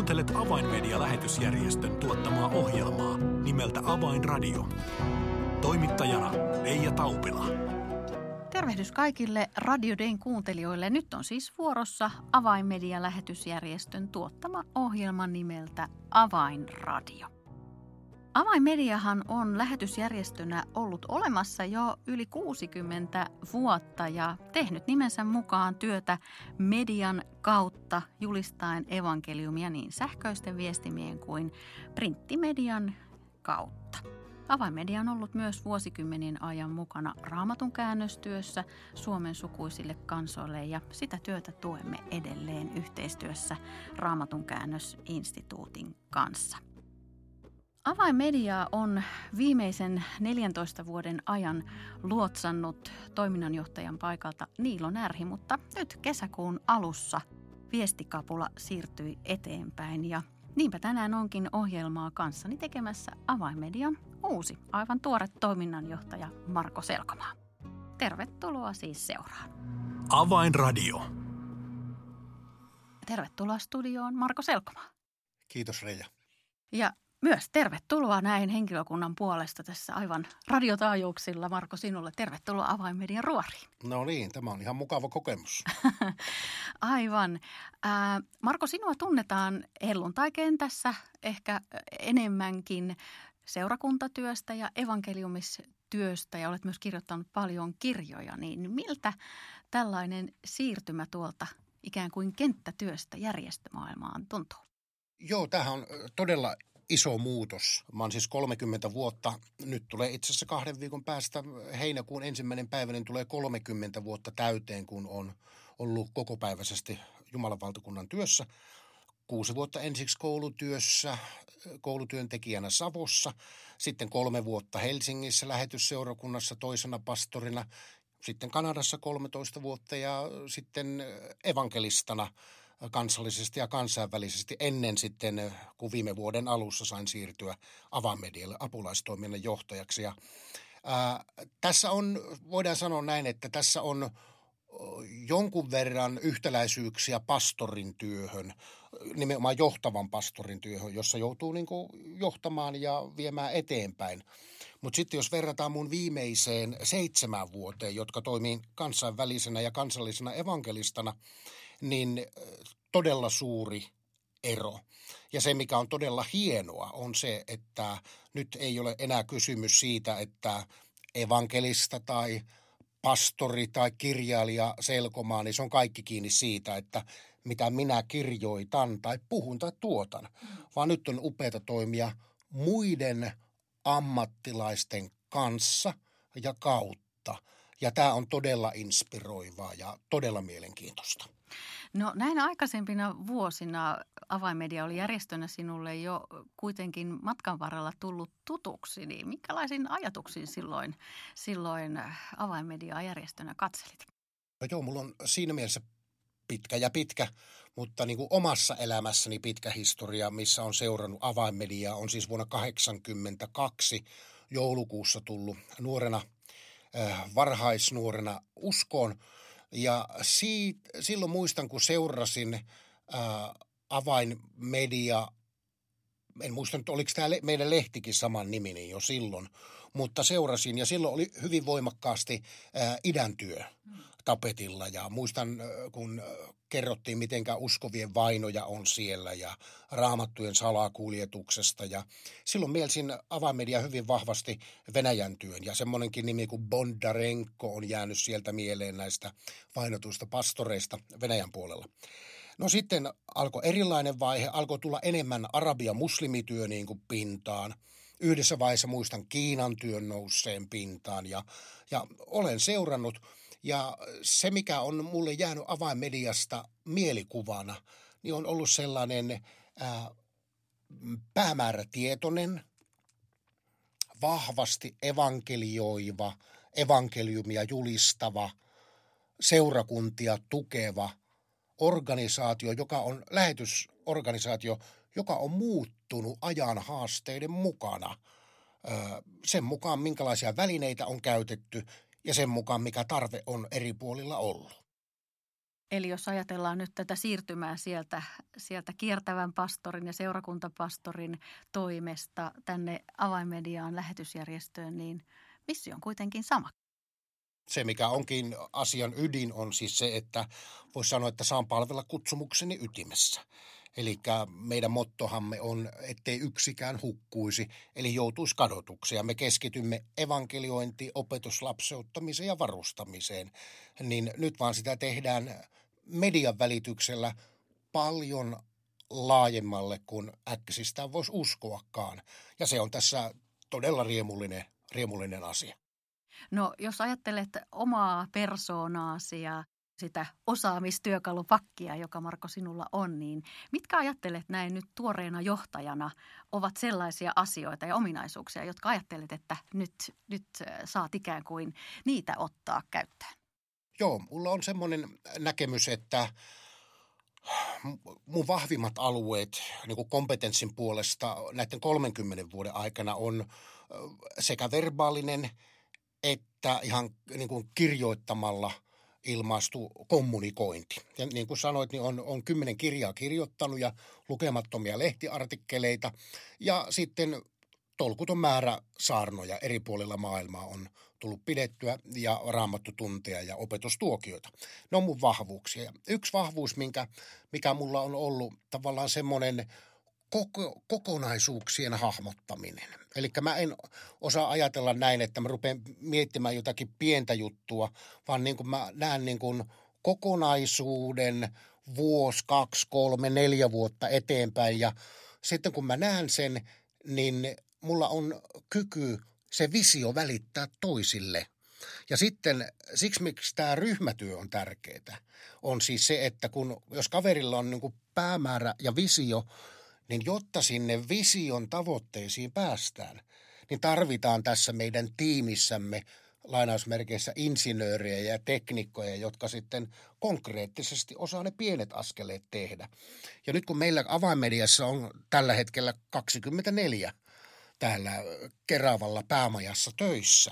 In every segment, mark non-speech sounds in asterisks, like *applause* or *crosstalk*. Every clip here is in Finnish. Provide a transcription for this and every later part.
Kuuntelet Avainmedia-lähetysjärjestön tuottamaa ohjelmaa nimeltä Avainradio. Toimittajana Leija Taupila. Tervehdys kaikille Radio Dayn kuuntelijoille. Nyt on siis vuorossa Avainmedia-lähetysjärjestön tuottama ohjelma nimeltä Avainradio. Avainmediahan on lähetysjärjestönä ollut olemassa jo yli 60 vuotta ja tehnyt nimensä mukaan työtä median kautta julistaen evankeliumia niin sähköisten viestimien kuin printtimedian kautta. Avainmedia on ollut myös vuosikymmenien ajan mukana raamatun käännöstyössä Suomen sukuisille kansoille ja sitä työtä tuemme edelleen yhteistyössä Raamatun käännösinstituutin kanssa. Avainmedia on viimeisen 14 vuoden ajan luotsannut toiminnanjohtajan paikalta Niilo Närhi, mutta nyt kesäkuun alussa viestikapula siirtyi eteenpäin ja niinpä tänään onkin ohjelmaa kanssani tekemässä Avainmedian uusi, aivan tuore toiminnanjohtaja Marko Selkomaa. Tervetuloa siis seuraan. Avainradio. Tervetuloa studioon Marko Selkomaa. Kiitos Reija. Ja myös tervetuloa näin henkilökunnan puolesta tässä aivan radiotaajuuksilla. Marko, sinulle tervetuloa Avainmedian ruoriin. No niin, tämä on ihan mukava kokemus. *laughs* aivan. Ää, Marko, sinua tunnetaan helluntai-kentässä ehkä enemmänkin seurakuntatyöstä ja evankeliumistyöstä ja olet myös kirjoittanut paljon kirjoja. Niin miltä tällainen siirtymä tuolta ikään kuin kenttätyöstä järjestömaailmaan tuntuu? Joo, tämähän on todella iso muutos. Mä oon siis 30 vuotta, nyt tulee itse asiassa kahden viikon päästä heinäkuun ensimmäinen päivä, niin tulee 30 vuotta täyteen, kun on ollut kokopäiväisesti Jumalan valtakunnan työssä. Kuusi vuotta ensiksi koulutyössä, koulutyöntekijänä Savossa, sitten kolme vuotta Helsingissä lähetysseurakunnassa toisena pastorina, sitten Kanadassa 13 vuotta ja sitten evankelistana – kansallisesti ja kansainvälisesti ennen sitten, kun viime vuoden alussa sain siirtyä Avamedialle apulaistoiminnan johtajaksi. Ja, ää, tässä on, voidaan sanoa näin, että tässä on jonkun verran yhtäläisyyksiä pastorin työhön, nimenomaan johtavan pastorin työhön, jossa joutuu niin johtamaan ja viemään eteenpäin. Mutta sitten jos verrataan mun viimeiseen seitsemän vuoteen, jotka toimii kansainvälisenä ja kansallisena evankelistana, niin todella suuri ero. Ja se, mikä on todella hienoa, on se, että nyt ei ole enää kysymys siitä, että evankelista tai pastori tai kirjailija selkomaan, niin se on kaikki kiinni siitä, että mitä minä kirjoitan tai puhun tai tuotan. Vaan nyt on upeita toimia muiden ammattilaisten kanssa ja kautta. Ja tämä on todella inspiroivaa ja todella mielenkiintoista. No näin aikaisempina vuosina Avainmedia oli järjestönä sinulle jo kuitenkin matkan varrella tullut tutuksi, niin minkälaisin ajatuksiin silloin, silloin Avainmediaa järjestönä katselit? No joo, mulla on siinä mielessä pitkä ja pitkä, mutta niin kuin omassa elämässäni pitkä historia, missä on seurannut avainmediaa, on siis vuonna 1982 joulukuussa tullut nuorena, äh, varhaisnuorena uskoon – ja siitä, silloin muistan, kun seurasin ää, avainmedia, en muista nyt, oliko tämä meidän lehtikin saman niminen jo silloin, mutta seurasin ja silloin oli hyvin voimakkaasti ää, idän työ tapetilla. Ja muistan, kun kerrottiin, mitenkä uskovien vainoja on siellä ja raamattujen salakuljetuksesta. Ja silloin mielsin avainmedia hyvin vahvasti Venäjän työn ja semmoinenkin nimi kuin Bondarenko on jäänyt sieltä mieleen näistä vainotuista pastoreista Venäjän puolella. No sitten alkoi erilainen vaihe, alkoi tulla enemmän arabia muslimityö niin kuin pintaan. Yhdessä vaiheessa muistan Kiinan työn nousseen pintaan ja, ja olen seurannut – ja se, mikä on mulle jäänyt avainmediasta mielikuvana, niin on ollut sellainen ää, päämäärätietoinen, vahvasti evankelioiva, evankeliumia julistava, seurakuntia tukeva organisaatio, joka on lähetysorganisaatio, joka on muuttunut ajan haasteiden mukana. Sen mukaan, minkälaisia välineitä on käytetty ja sen mukaan, mikä tarve on eri puolilla ollut. Eli jos ajatellaan nyt tätä siirtymää sieltä, sieltä kiertävän pastorin ja seurakuntapastorin toimesta tänne avainmediaan lähetysjärjestöön, niin missio on kuitenkin sama. Se, mikä onkin asian ydin, on siis se, että voisi sanoa, että saan palvella kutsumukseni ytimessä. Eli meidän mottohamme on, ettei yksikään hukkuisi, eli joutuisi kadotukseen. Ja me keskitymme evankeliointiin, opetuslapseuttamiseen ja varustamiseen. Niin nyt vaan sitä tehdään median välityksellä paljon laajemmalle kuin äkkisistään voisi uskoakaan. Ja se on tässä todella riemullinen, riemullinen asia. No jos ajattelet omaa persoonaasi ja sitä osaamistyökalupakkia, joka Marko sinulla on, niin mitkä ajattelet näin nyt tuoreena johtajana ovat sellaisia asioita ja ominaisuuksia, jotka ajattelet, että nyt, nyt saat ikään kuin niitä ottaa käyttöön? Joo, mulla on semmoinen näkemys, että mun vahvimmat alueet niin kuin kompetenssin puolesta näiden 30 vuoden aikana on sekä verbaalinen että ihan niin kuin kirjoittamalla ilmaistu kommunikointi. Ja niin kuin sanoit, niin on, on kymmenen kirjaa kirjoittanut ja lukemattomia lehtiartikkeleita ja sitten tolkuton määrä saarnoja eri puolilla maailmaa on tullut pidettyä ja raamattu tunteja ja opetustuokioita. Ne on mun vahvuuksia. Yksi vahvuus, minkä, mikä mulla on ollut tavallaan semmoinen koko, kokonaisuuksien hahmottaminen. Eli mä en osaa ajatella näin, että mä rupean miettimään jotakin pientä juttua, vaan niin kuin mä näen niin kuin kokonaisuuden vuosi, kaksi, kolme, neljä vuotta eteenpäin. Ja sitten kun mä näen sen, niin mulla on kyky se visio välittää toisille. Ja sitten siksi, miksi tämä ryhmätyö on tärkeää, on siis se, että kun, jos kaverilla on niin päämäärä ja visio, niin jotta sinne vision tavoitteisiin päästään, niin tarvitaan tässä meidän tiimissämme lainausmerkeissä insinöörejä ja teknikkoja, jotka sitten konkreettisesti osaa ne pienet askeleet tehdä. Ja nyt kun meillä avainmediassa on tällä hetkellä 24 täällä Keravalla päämajassa töissä,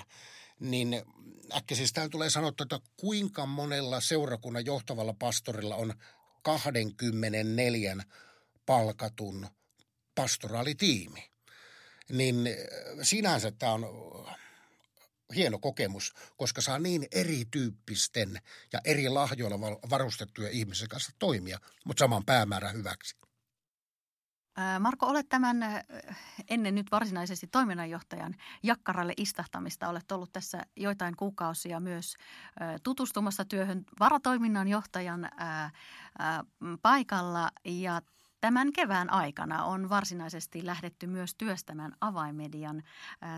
niin äkkiseltään tulee sanottu, että kuinka monella seurakunnan johtavalla pastorilla on 24 palkatun pastoraalitiimi. Niin sinänsä tämä on hieno kokemus, koska saa niin erityyppisten ja eri lahjoilla varustettuja ihmisen kanssa toimia, mutta saman päämäärän hyväksi. Marko, olet tämän ennen nyt varsinaisesti toiminnanjohtajan jakkaralle istahtamista. Olet ollut tässä joitain kuukausia myös tutustumassa työhön varatoiminnan johtajan paikalla ja Tämän kevään aikana on varsinaisesti lähdetty myös työstämään avaimedian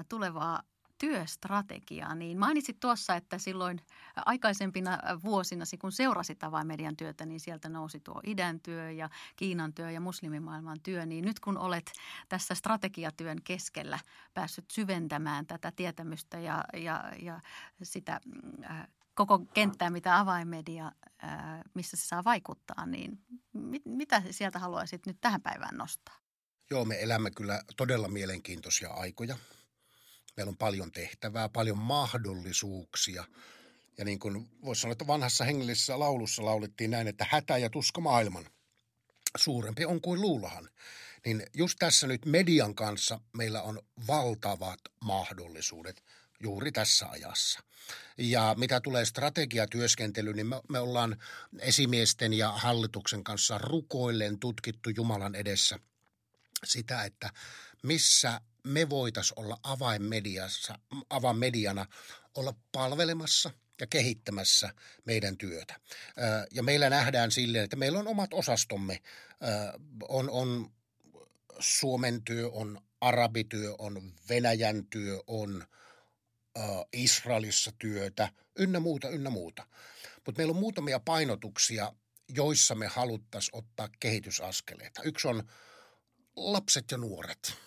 tulevaa työstrategiaa, niin mainitsit tuossa, että silloin aikaisempina vuosina, kun seurasit avaimedian työtä, niin sieltä nousi tuo idän työ ja Kiinan työ ja muslimimaailman työ. Niin nyt kun olet tässä strategiatyön keskellä päässyt syventämään tätä tietämystä ja, ja, ja sitä koko kenttää, mitä avainmedia, äh, missä se saa vaikuttaa, niin mit, mitä sieltä haluaisit nyt tähän päivään nostaa? Joo, me elämme kyllä todella mielenkiintoisia aikoja – Meillä on paljon tehtävää, paljon mahdollisuuksia. Ja niin kuin voisi sanoa, että vanhassa hengellisessä laulussa laulettiin näin, että hätä ja tuska maailman suurempi on kuin luulahan. Niin just tässä nyt median kanssa meillä on valtavat mahdollisuudet juuri tässä ajassa. Ja mitä tulee strategiatyöskentelyyn, niin me, me ollaan esimiesten ja hallituksen kanssa rukoilleen tutkittu Jumalan edessä sitä, että missä me voitaisiin olla avainmediassa, avainmediana, olla palvelemassa ja kehittämässä meidän työtä. Ja meillä nähdään silleen, että meillä on omat osastomme. On, on Suomen työ, on arabityö, on Venäjän työ, on Israelissa työtä, ynnä muuta, ynnä muuta. Mutta meillä on muutamia painotuksia, joissa me haluttaisiin ottaa kehitysaskeleita. Yksi on lapset ja nuoret –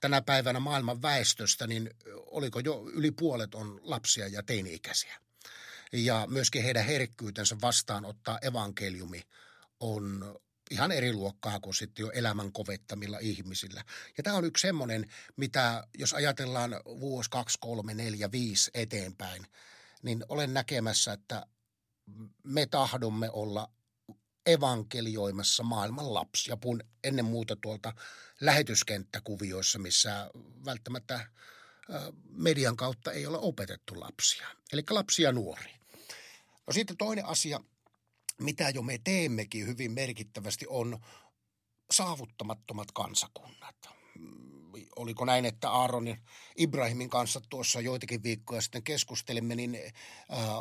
tänä päivänä maailman väestöstä, niin oliko jo yli puolet on lapsia ja teini-ikäisiä. Ja myöskin heidän herkkyytensä vastaanottaa evankeliumi on ihan eri luokkaa kuin sitten jo elämän kovettamilla ihmisillä. Ja tämä on yksi semmoinen, mitä jos ajatellaan vuosi, kaksi, kolme, neljä, viisi eteenpäin, niin olen näkemässä, että me tahdomme olla evankelioimassa maailman lapsia. Puhun ennen muuta tuolta lähetyskenttäkuvioissa, missä välttämättä median kautta ei ole opetettu lapsia. Eli lapsia ja nuoria. No sitten toinen asia, mitä jo me teemmekin hyvin merkittävästi, on saavuttamattomat kansakunnat. Oliko näin, että Aaronin Ibrahimin kanssa tuossa joitakin viikkoja sitten keskustelimme, niin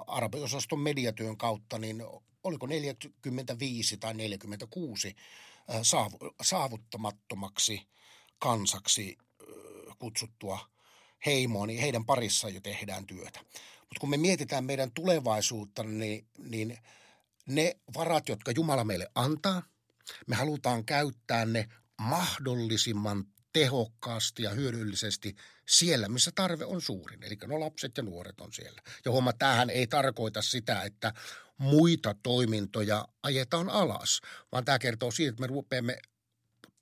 arabiosaston mediatyön kautta, niin oliko 45 tai 46 saavuttamattomaksi kansaksi kutsuttua heimoa, niin heidän parissaan jo tehdään työtä. Mutta kun me mietitään meidän tulevaisuutta, niin, niin ne varat, jotka Jumala meille antaa, me halutaan käyttää ne mahdollisimman tehokkaasti ja hyödyllisesti siellä, missä tarve on suurin. Eli no lapset ja nuoret on siellä. Ja huomaa, tämähän ei tarkoita sitä, että muita toimintoja ajetaan alas, vaan tämä kertoo siitä, että me rupeamme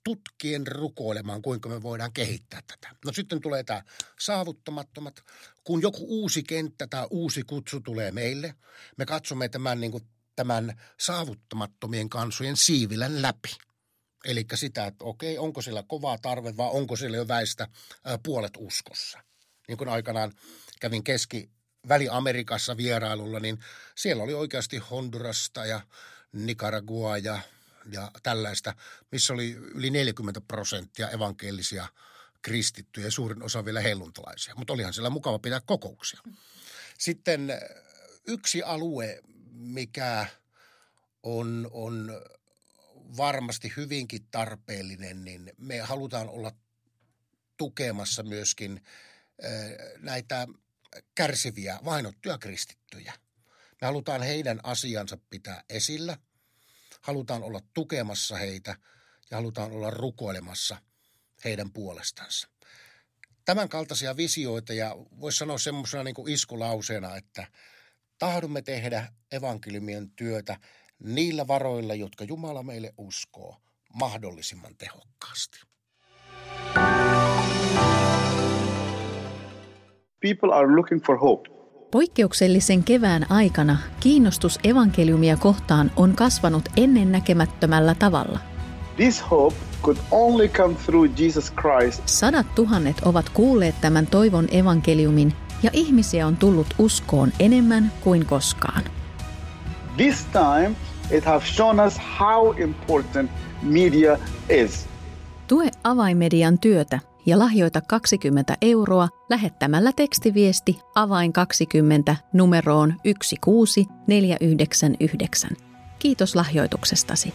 tutkien rukoilemaan, kuinka me voidaan kehittää tätä. No sitten tulee tämä saavuttamattomat. Kun joku uusi kenttä tai uusi kutsu tulee meille, me katsomme tämän, niin kuin, tämän saavuttamattomien kansojen siivilän läpi. Eli sitä, että okei, onko siellä kovaa tarve vai onko siellä jo väistä puolet uskossa. Niin kuin aikanaan kävin keski Väli-Amerikassa vierailulla, niin siellä oli oikeasti Hondurasta ja Nicaragua ja ja tällaista, missä oli yli 40 prosenttia evankelisia kristittyjä ja suurin osa vielä helluntalaisia. Mutta olihan siellä mukava pitää kokouksia. Sitten yksi alue, mikä on, on varmasti hyvinkin tarpeellinen, niin me halutaan olla tukemassa myöskin näitä kärsiviä, vainottuja kristittyjä. Me halutaan heidän asiansa pitää esillä – halutaan olla tukemassa heitä ja halutaan olla rukoilemassa heidän puolestansa. Tämän kaltaisia visioita ja voisi sanoa semmoisena niin iskulauseena, että tahdomme tehdä evankeliumien työtä niillä varoilla, jotka Jumala meille uskoo, mahdollisimman tehokkaasti. People are looking for hope. Poikkeuksellisen kevään aikana kiinnostus evankeliumia kohtaan on kasvanut ennennäkemättömällä tavalla. This hope could only come through Jesus Christ. Sadat tuhannet ovat kuulleet tämän toivon evankeliumin ja ihmisiä on tullut uskoon enemmän kuin koskaan. This time it has shown us how important media is. Tue avaimedian työtä ja lahjoita 20 euroa lähettämällä tekstiviesti avain 20 numeroon 16499. Kiitos lahjoituksestasi.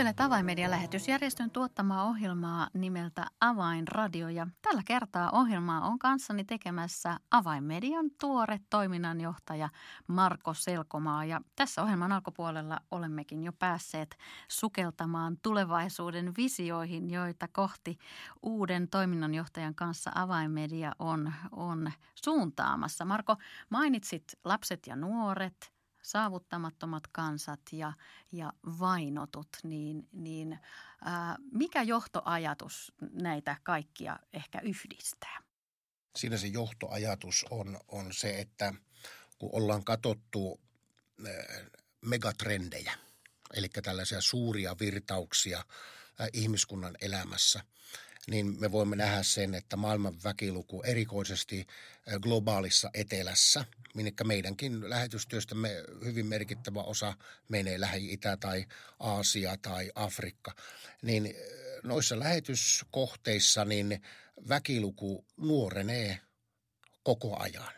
Kuuntelet Avainmedian lähetysjärjestön tuottamaa ohjelmaa nimeltä Avainradio ja tällä kertaa ohjelmaa on kanssani tekemässä Avainmedian tuore toiminnanjohtaja Marko Selkomaa ja tässä ohjelman alkupuolella olemmekin jo päässeet sukeltamaan tulevaisuuden visioihin, joita kohti uuden toiminnanjohtajan kanssa Avainmedia on, on suuntaamassa. Marko, mainitsit lapset ja nuoret – saavuttamattomat kansat ja, ja vainotut, niin, niin ää, mikä johtoajatus näitä kaikkia ehkä yhdistää? Siinä se johtoajatus on, on se, että kun ollaan katsottu megatrendejä, eli tällaisia suuria virtauksia ihmiskunnan elämässä, niin me voimme nähdä sen, että maailman väkiluku erikoisesti globaalissa etelässä – minkä meidänkin lähetystyöstämme hyvin merkittävä osa menee Lähi-Itä tai Aasia tai Afrikka, niin noissa lähetyskohteissa niin väkiluku nuorenee koko ajan.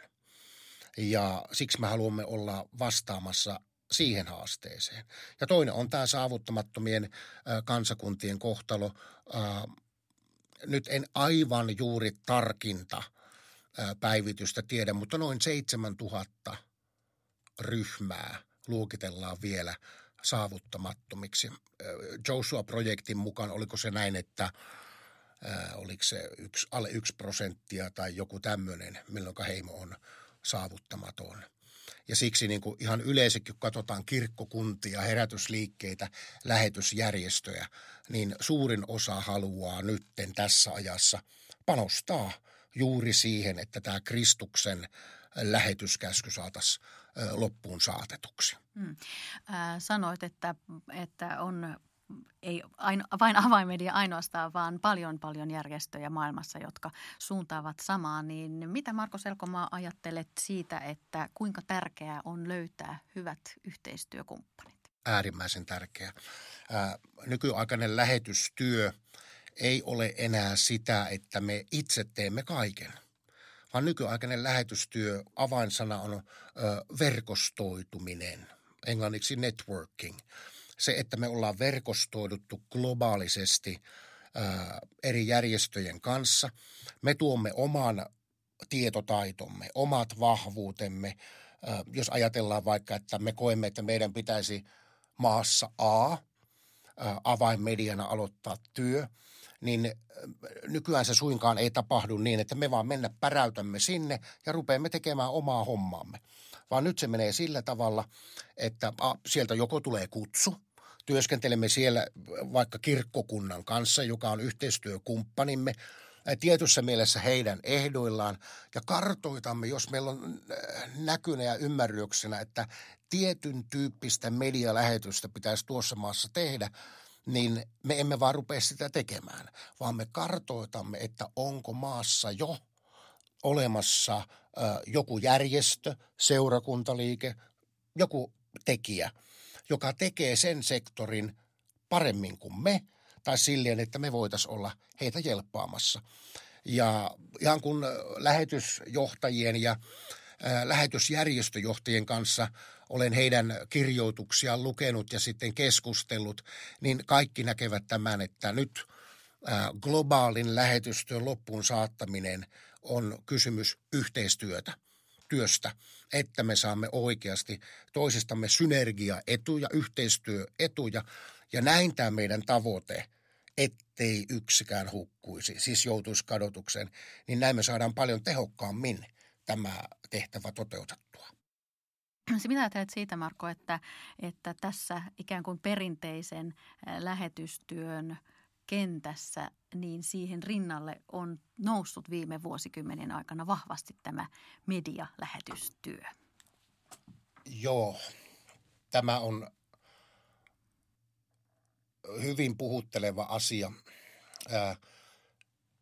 Ja siksi me haluamme olla vastaamassa siihen haasteeseen. Ja toinen on tämä saavuttamattomien kansakuntien kohtalo. Nyt en aivan juuri tarkinta – päivitystä tiedä, mutta noin 7000 ryhmää luokitellaan vielä saavuttamattomiksi. Joshua-projektin mukaan oliko se näin, että oliko se yksi, alle yksi prosenttia tai joku tämmöinen, milloin heimo on saavuttamaton. Ja siksi niin kuin ihan yleisesti, kun katsotaan kirkkokuntia, herätysliikkeitä, lähetysjärjestöjä, niin suurin osa haluaa nytten tässä ajassa panostaa juuri siihen, että tämä Kristuksen lähetyskäsky saataisiin loppuun saatetuksi. Hmm. Äh, sanoit, että, että on ei aino, vain avaimedia ainoastaan, vaan paljon paljon järjestöjä maailmassa, jotka suuntaavat samaa. Niin mitä Marko Selkomaa ajattelet siitä, että kuinka tärkeää on löytää hyvät yhteistyökumppanit? Äärimmäisen tärkeää. Ää, nykyaikainen lähetystyö ei ole enää sitä, että me itse teemme kaiken – vaan nykyaikainen lähetystyö, avainsana on ö, verkostoituminen, englanniksi networking – se, että me ollaan verkostoiduttu globaalisesti ää, eri järjestöjen kanssa. Me tuomme oman tietotaitomme, omat vahvuutemme. Ää, jos ajatellaan vaikka, että me koemme, että meidän pitäisi maassa A ää, avainmediana aloittaa työ, niin nykyään se suinkaan ei tapahdu niin, että me vaan mennä päräytämme sinne ja rupeamme tekemään omaa hommaamme. Vaan nyt se menee sillä tavalla, että a, sieltä joko tulee kutsu – Työskentelemme siellä vaikka kirkkokunnan kanssa, joka on yhteistyökumppanimme, tietyssä mielessä heidän ehdoillaan. Ja kartoitamme, jos meillä on näkynä ja ymmärryksenä, että tietyn tyyppistä medialähetystä pitäisi tuossa maassa tehdä, niin me emme vaan rupea sitä tekemään, vaan me kartoitamme, että onko maassa jo olemassa joku järjestö, seurakuntaliike, joku tekijä – joka tekee sen sektorin paremmin kuin me, tai silleen, että me voitaisiin olla heitä jelppaamassa. Ja ihan kun lähetysjohtajien ja lähetysjärjestöjohtajien kanssa olen heidän kirjoituksiaan lukenut ja sitten keskustellut, niin kaikki näkevät tämän, että nyt globaalin lähetystyön loppuun saattaminen on kysymys yhteistyötä työstä, että me saamme oikeasti toisistamme synergiaetuja, yhteistyöetuja. Ja näin tämä meidän tavoite, ettei yksikään hukkuisi, siis joutuisi kadotukseen, niin näin me saadaan paljon tehokkaammin tämä tehtävä toteutettua. Mitä ajattelet siitä, Marko, että, että tässä ikään kuin perinteisen lähetystyön – kentässä, niin siihen rinnalle on noussut viime vuosikymmenen aikana vahvasti tämä medialähetystyö. Joo, tämä on hyvin puhutteleva asia.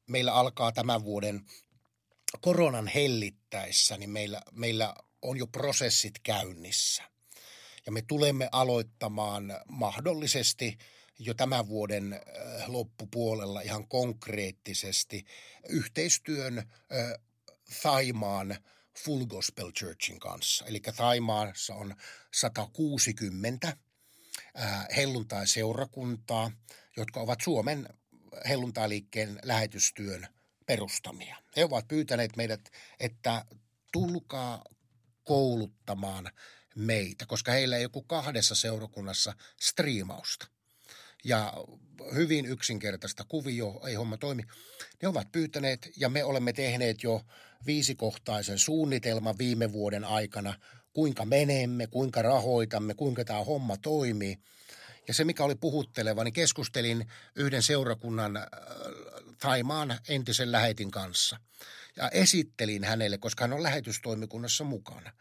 Meillä alkaa tämän vuoden koronan hellittäessä, niin meillä, meillä on jo prosessit käynnissä. Ja me tulemme aloittamaan mahdollisesti – jo tämän vuoden äh, loppupuolella ihan konkreettisesti yhteistyön äh, Thaimaan Full Gospel Churchin kanssa. Eli Thaimaassa on 160 äh, helluntai-seurakuntaa, jotka ovat Suomen helluntailiikkeen lähetystyön perustamia. He ovat pyytäneet meidät, että tulkaa kouluttamaan meitä, koska heillä ei joku kahdessa seurakunnassa striimausta – ja hyvin yksinkertaista kuvio, ei homma toimi. Ne ovat pyytäneet ja me olemme tehneet jo viisikohtaisen suunnitelman viime vuoden aikana, kuinka menemme, kuinka rahoitamme, kuinka tämä homma toimii. Ja se, mikä oli puhutteleva, niin keskustelin yhden seurakunnan äh, Taimaan entisen lähetin kanssa. Ja esittelin hänelle, koska hän on lähetystoimikunnassa mukana,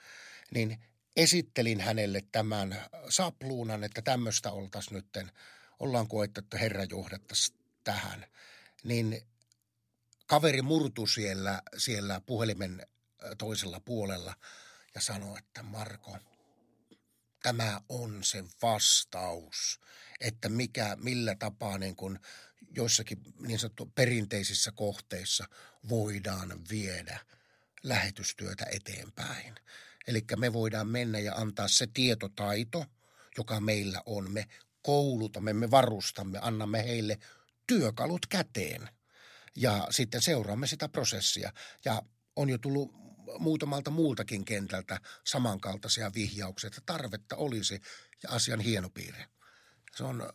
niin esittelin hänelle tämän sapluunan, että tämmöistä oltaisiin nytten – ollaan koettu, Herra johdattaisi tähän, niin kaveri murtu siellä, siellä puhelimen toisella puolella ja sanoi, että Marko, tämä on se vastaus, että mikä, millä tapaa niin kuin joissakin niin sanottu perinteisissä kohteissa voidaan viedä lähetystyötä eteenpäin. Eli me voidaan mennä ja antaa se tietotaito, joka meillä on. Me koulutamme, me varustamme, annamme heille työkalut käteen ja sitten seuraamme sitä prosessia. Ja on jo tullut muutamalta muultakin kentältä samankaltaisia vihjauksia, että tarvetta olisi ja asian hienopiirre. Se on äh,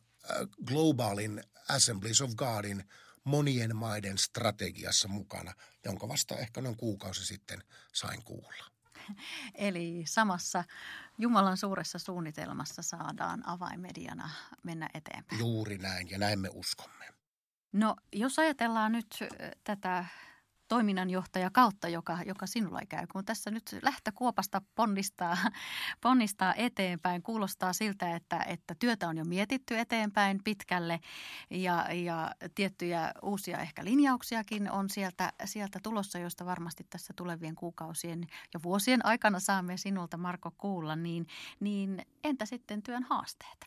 globaalin Assemblies of Godin monien maiden strategiassa mukana, jonka vasta ehkä noin kuukausi sitten sain kuulla. *laughs* Eli samassa Jumalan suuressa suunnitelmassa saadaan avainmediana mennä eteenpäin. Juuri näin, ja näin me uskomme. No, jos ajatellaan nyt tätä toiminnanjohtaja kautta, joka, joka sinulla käy, kun tässä nyt lähtökuopasta ponnistaa, *laughs* ponnistaa eteenpäin. Kuulostaa siltä, että, että työtä on jo mietitty eteenpäin pitkälle ja, ja tiettyjä uusia ehkä linjauksiakin on sieltä, sieltä tulossa, joista varmasti tässä tulevien kuukausien ja vuosien aikana saamme sinulta Marko kuulla. Niin, niin entä sitten työn haasteet?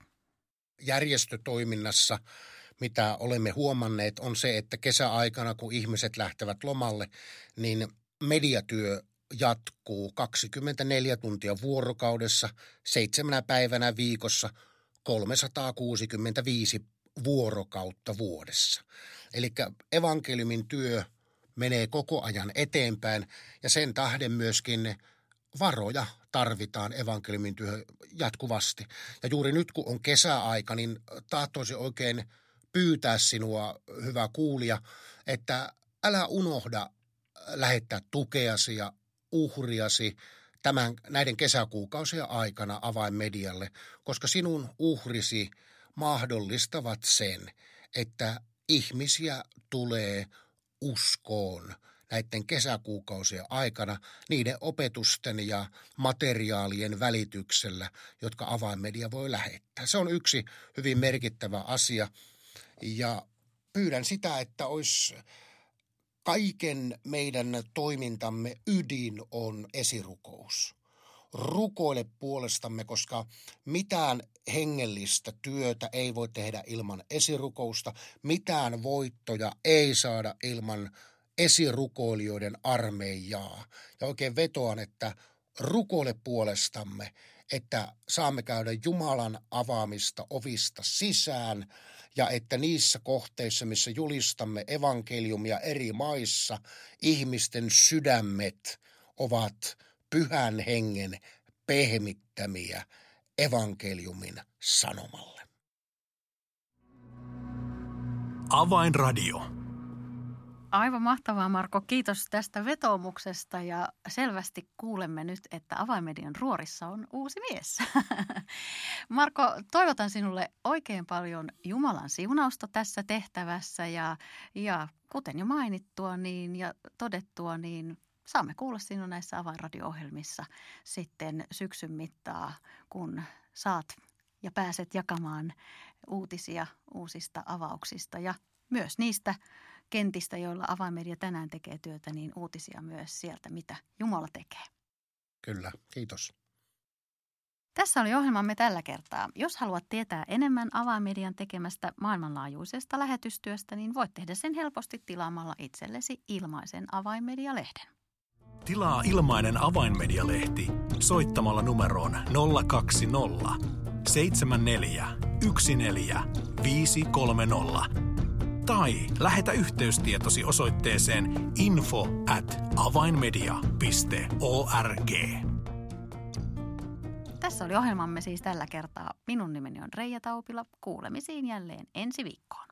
Järjestötoiminnassa mitä olemme huomanneet, on se, että kesäaikana, kun ihmiset lähtevät lomalle, niin mediatyö jatkuu 24 tuntia vuorokaudessa, seitsemänä päivänä viikossa, 365 vuorokautta vuodessa. Eli evankeliumin työ menee koko ajan eteenpäin ja sen tähden myöskin varoja tarvitaan evankeliumin työ jatkuvasti. Ja juuri nyt kun on kesäaika, niin tahtoisi oikein – pyytää sinua, hyvä kuulija, että älä unohda lähettää tukeasi ja uhriasi tämän, näiden kesäkuukausien aikana avainmedialle, koska sinun uhrisi mahdollistavat sen, että ihmisiä tulee uskoon näiden kesäkuukausien aikana niiden opetusten ja materiaalien välityksellä, jotka avainmedia voi lähettää. Se on yksi hyvin merkittävä asia, ja pyydän sitä, että olisi kaiken meidän toimintamme ydin on esirukous. Rukoile puolestamme, koska mitään hengellistä työtä ei voi tehdä ilman esirukousta. Mitään voittoja ei saada ilman esirukoilijoiden armeijaa. Ja oikein vetoan, että rukoile puolestamme, että saamme käydä Jumalan avaamista ovista sisään – ja että niissä kohteissa, missä julistamme evankeliumia eri maissa, ihmisten sydämet ovat pyhän hengen pehmittämiä evankeliumin sanomalle. Avainradio. Aivan mahtavaa Marko, kiitos tästä vetoomuksesta ja selvästi kuulemme nyt, että avaimedian ruorissa on uusi mies. *laughs* Marko, toivotan sinulle oikein paljon Jumalan siunausta tässä tehtävässä ja, ja kuten jo mainittua niin, ja todettua, niin saamme kuulla sinun näissä avainradio-ohjelmissa sitten syksyn mittaa, kun saat ja pääset jakamaan uutisia uusista avauksista ja myös niistä kentistä, joilla avaimedia tänään tekee työtä, niin uutisia myös sieltä, mitä Jumala tekee. Kyllä, kiitos. Tässä oli ohjelmamme tällä kertaa. Jos haluat tietää enemmän avaimedian tekemästä maailmanlaajuisesta lähetystyöstä, niin voit tehdä sen helposti tilaamalla itsellesi ilmaisen avainmedialehden. Tilaa ilmainen avainmedialehti soittamalla numeroon 020 74 14 tai lähetä yhteystietosi osoitteeseen info at avainmedia.org. Tässä oli ohjelmamme siis tällä kertaa. Minun nimeni on Reija Taupila. Kuulemisiin jälleen ensi viikkoon.